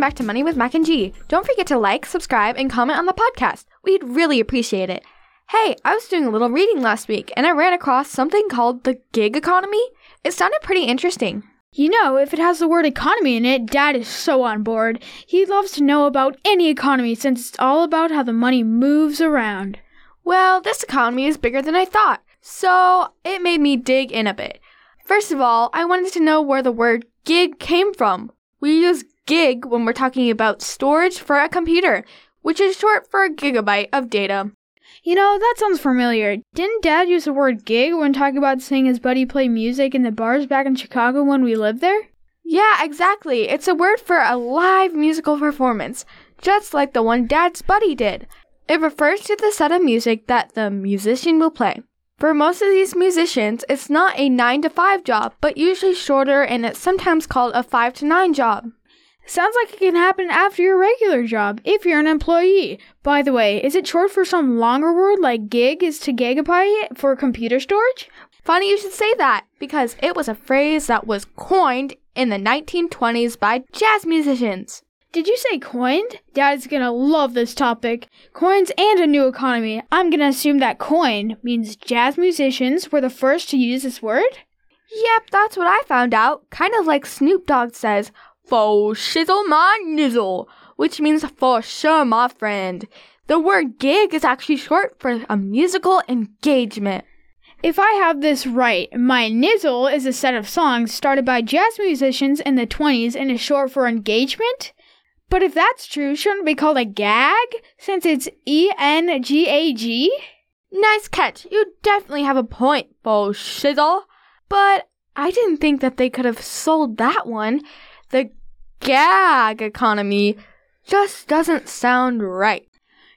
welcome back to Money with Mac and G. Don't forget to like, subscribe, and comment on the podcast. We'd really appreciate it. Hey, I was doing a little reading last week and I ran across something called the gig economy. It sounded pretty interesting. You know, if it has the word economy in it, Dad is so on board. He loves to know about any economy since it's all about how the money moves around. Well, this economy is bigger than I thought, so it made me dig in a bit. First of all, I wanted to know where the word gig came from. We use gig when we're talking about storage for a computer, which is short for a gigabyte of data. You know, that sounds familiar. Didn't Dad use the word gig when talking about seeing his buddy play music in the bars back in Chicago when we lived there? Yeah, exactly. It's a word for a live musical performance, just like the one Dad's buddy did. It refers to the set of music that the musician will play. For most of these musicians, it's not a 9 to 5 job, but usually shorter and it's sometimes called a 5 to 9 job. Sounds like it can happen after your regular job if you're an employee. By the way, is it short for some longer word like gig is to gigabyte for computer storage? Funny you should say that, because it was a phrase that was coined in the 1920s by jazz musicians. Did you say coined? Dad's gonna love this topic. Coins and a new economy. I'm gonna assume that coined means jazz musicians were the first to use this word? Yep, that's what I found out. Kind of like Snoop Dogg says, for shizzle my nizzle, which means for sure, my friend. The word gig is actually short for a musical engagement. If I have this right, my nizzle is a set of songs started by jazz musicians in the 20s and is short for engagement? But if that's true, shouldn't it be called a gag since it's E N G A G? Nice catch. You definitely have a point, Bo Shizzle. But I didn't think that they could have sold that one. The gag economy just doesn't sound right.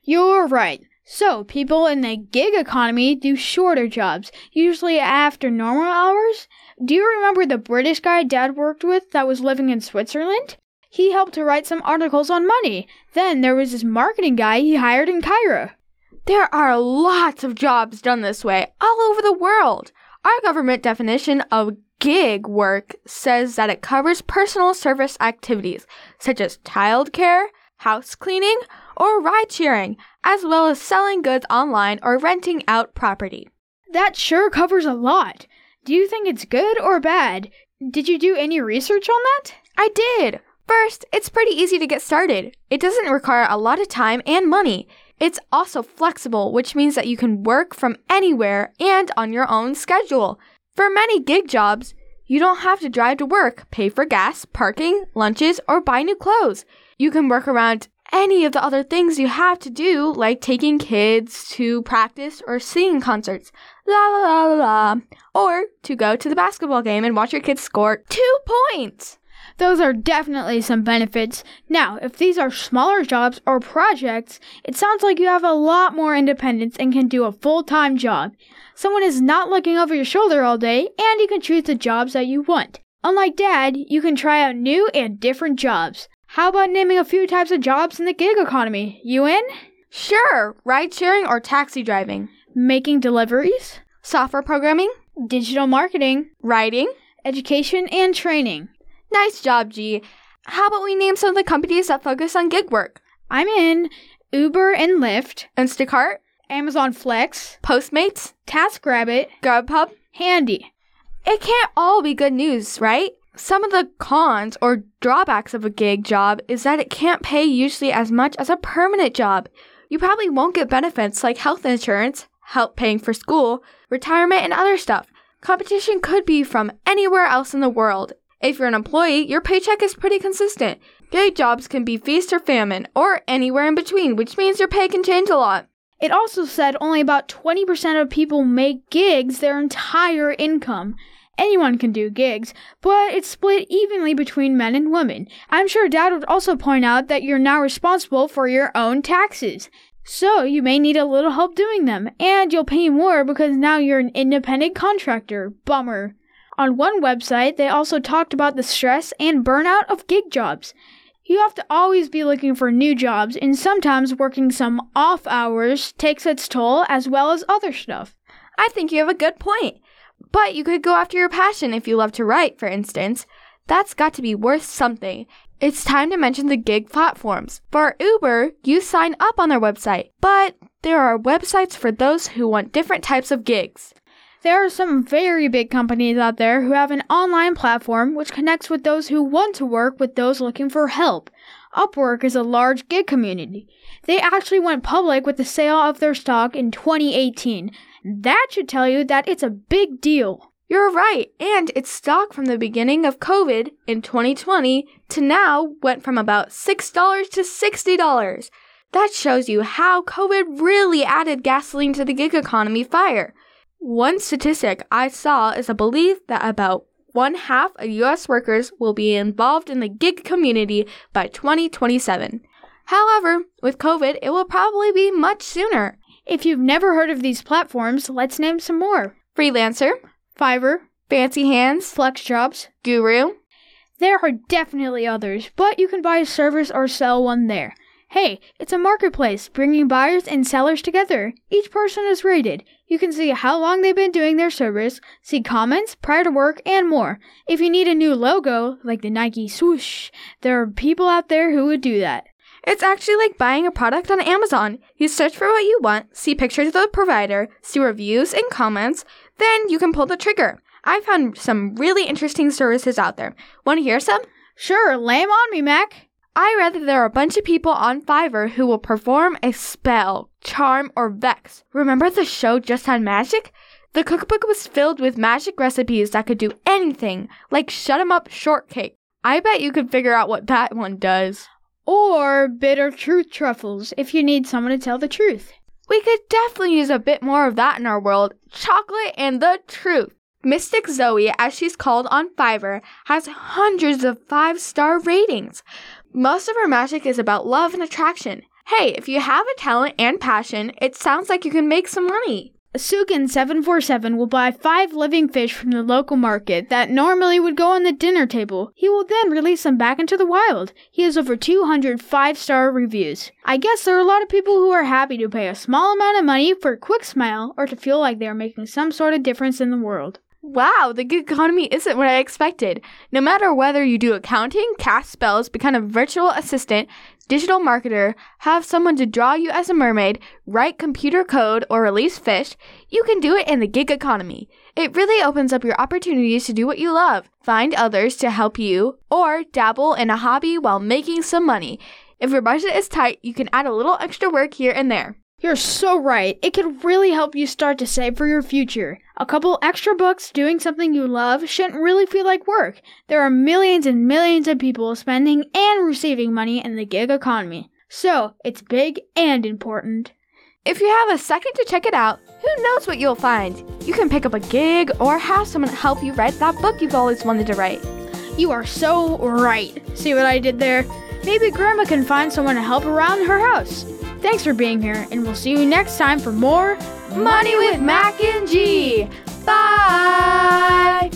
You're right. So, people in the gig economy do shorter jobs, usually after normal hours. Do you remember the British guy Dad worked with that was living in Switzerland? He helped to write some articles on money. Then there was this marketing guy he hired in Cairo. There are lots of jobs done this way all over the world. Our government definition of gig work says that it covers personal service activities such as childcare, house cleaning, or ride sharing, as well as selling goods online or renting out property. That sure covers a lot. Do you think it's good or bad? Did you do any research on that? I did. First, it's pretty easy to get started. It doesn't require a lot of time and money. It's also flexible, which means that you can work from anywhere and on your own schedule. For many gig jobs, you don't have to drive to work, pay for gas, parking, lunches, or buy new clothes. You can work around any of the other things you have to do, like taking kids to practice or singing concerts, la la la la la, or to go to the basketball game and watch your kids score two points. Those are definitely some benefits. Now, if these are smaller jobs or projects, it sounds like you have a lot more independence and can do a full time job. Someone is not looking over your shoulder all day, and you can choose the jobs that you want. Unlike dad, you can try out new and different jobs. How about naming a few types of jobs in the gig economy? You in? Sure, ride sharing or taxi driving, Making deliveries, software programming, digital marketing, writing. education, and training. Nice job, G. How about we name some of the companies that focus on gig work? I'm in Uber and Lyft, Instacart, Amazon Flex, Postmates, TaskRabbit, Grubhub. Handy. It can't all be good news, right? Some of the cons or drawbacks of a gig job is that it can't pay usually as much as a permanent job. You probably won't get benefits like health insurance, help paying for school, retirement, and other stuff. Competition could be from anywhere else in the world. If you're an employee, your paycheck is pretty consistent. Gig jobs can be feast or famine, or anywhere in between, which means your pay can change a lot. It also said only about 20% of people make gigs their entire income. Anyone can do gigs, but it's split evenly between men and women. I'm sure Dad would also point out that you're now responsible for your own taxes. So you may need a little help doing them, and you'll pay more because now you're an independent contractor. Bummer. On one website, they also talked about the stress and burnout of gig jobs. You have to always be looking for new jobs, and sometimes working some off hours takes its toll as well as other stuff. I think you have a good point. But you could go after your passion if you love to write, for instance. That's got to be worth something. it's time to mention the gig platforms. For Uber, you sign up on their website, but there are websites for those who want different types of gigs. There are some very big companies out there who have an online platform which connects with those who want to work with those looking for help. Upwork is a large gig community. They actually went public with the sale of their stock in 2018. That should tell you that it's a big deal. You're right, and its stock from the beginning of COVID in 2020 to now went from about $6 to $60. That shows you how COVID really added gasoline to the gig economy fire. One statistic I saw is a belief that about one half of US workers will be involved in the gig community by 2027. However, with COVID, it will probably be much sooner. If you've never heard of these platforms, let's name some more Freelancer, Fiverr, Fancy Hands, FlexJobs. Guru. There are definitely others, but you can buy a service or sell one there. Hey, it's a marketplace bringing buyers and sellers together. Each person is rated. You can see how long they've been doing their service, see comments, prior to work, and more. If you need a new logo, like the Nike swoosh, there are people out there who would do that. It's actually like buying a product on Amazon. You search for what you want, see pictures of the provider, see reviews and comments, then you can pull the trigger. I found some really interesting services out there. Want to hear some? Sure, lay 'em on me, Mac. I read that there are a bunch of people on Fiverr who will perform a spell, charm, or vex. Remember the show Just Add Magic? The cookbook was filled with magic recipes that could do anything, like shut 'em up shortcake. I bet you could figure out what that one does. Or bitter truth truffles if you need someone to tell the truth. We could definitely use a bit more of that in our world. Chocolate and the truth. Mystic Zoe, as she's called on Fiverr, has hundreds of five star ratings. Most of her magic is about love and attraction. Hey, if you have a talent and passion, it sounds like you can make some money. Sukin747 will buy five living fish from the local market that normally would go on the dinner table. He will then release them back into the wild. He has over 200 five star reviews. I guess there are a lot of people who are happy to pay a small amount of money for a quick smile or to feel like they are making some sort of difference in the world. Wow, the gig economy isn't what I expected. No matter whether you do accounting, cast spells, become a virtual assistant, digital marketer, have someone to draw you as a mermaid, write computer code, or release fish, you can do it in the gig economy. It really opens up your opportunities to do what you love, find others to help you, or dabble in a hobby while making some money. If your budget is tight, you can add a little extra work here and there. You're so right. It could really help you start to save for your future. A couple extra bucks doing something you love shouldn't really feel like work. There are millions and millions of people spending and receiving money in the gig economy. So, it's big and important. If you have a second to check it out, who knows what you'll find? You can pick up a gig or have someone help you write that book you've always wanted to write. You are so right. See what I did there? Maybe Grandma can find someone to help around her house. Thanks for being here, and we'll see you next time for more Money with Mac and G. Bye.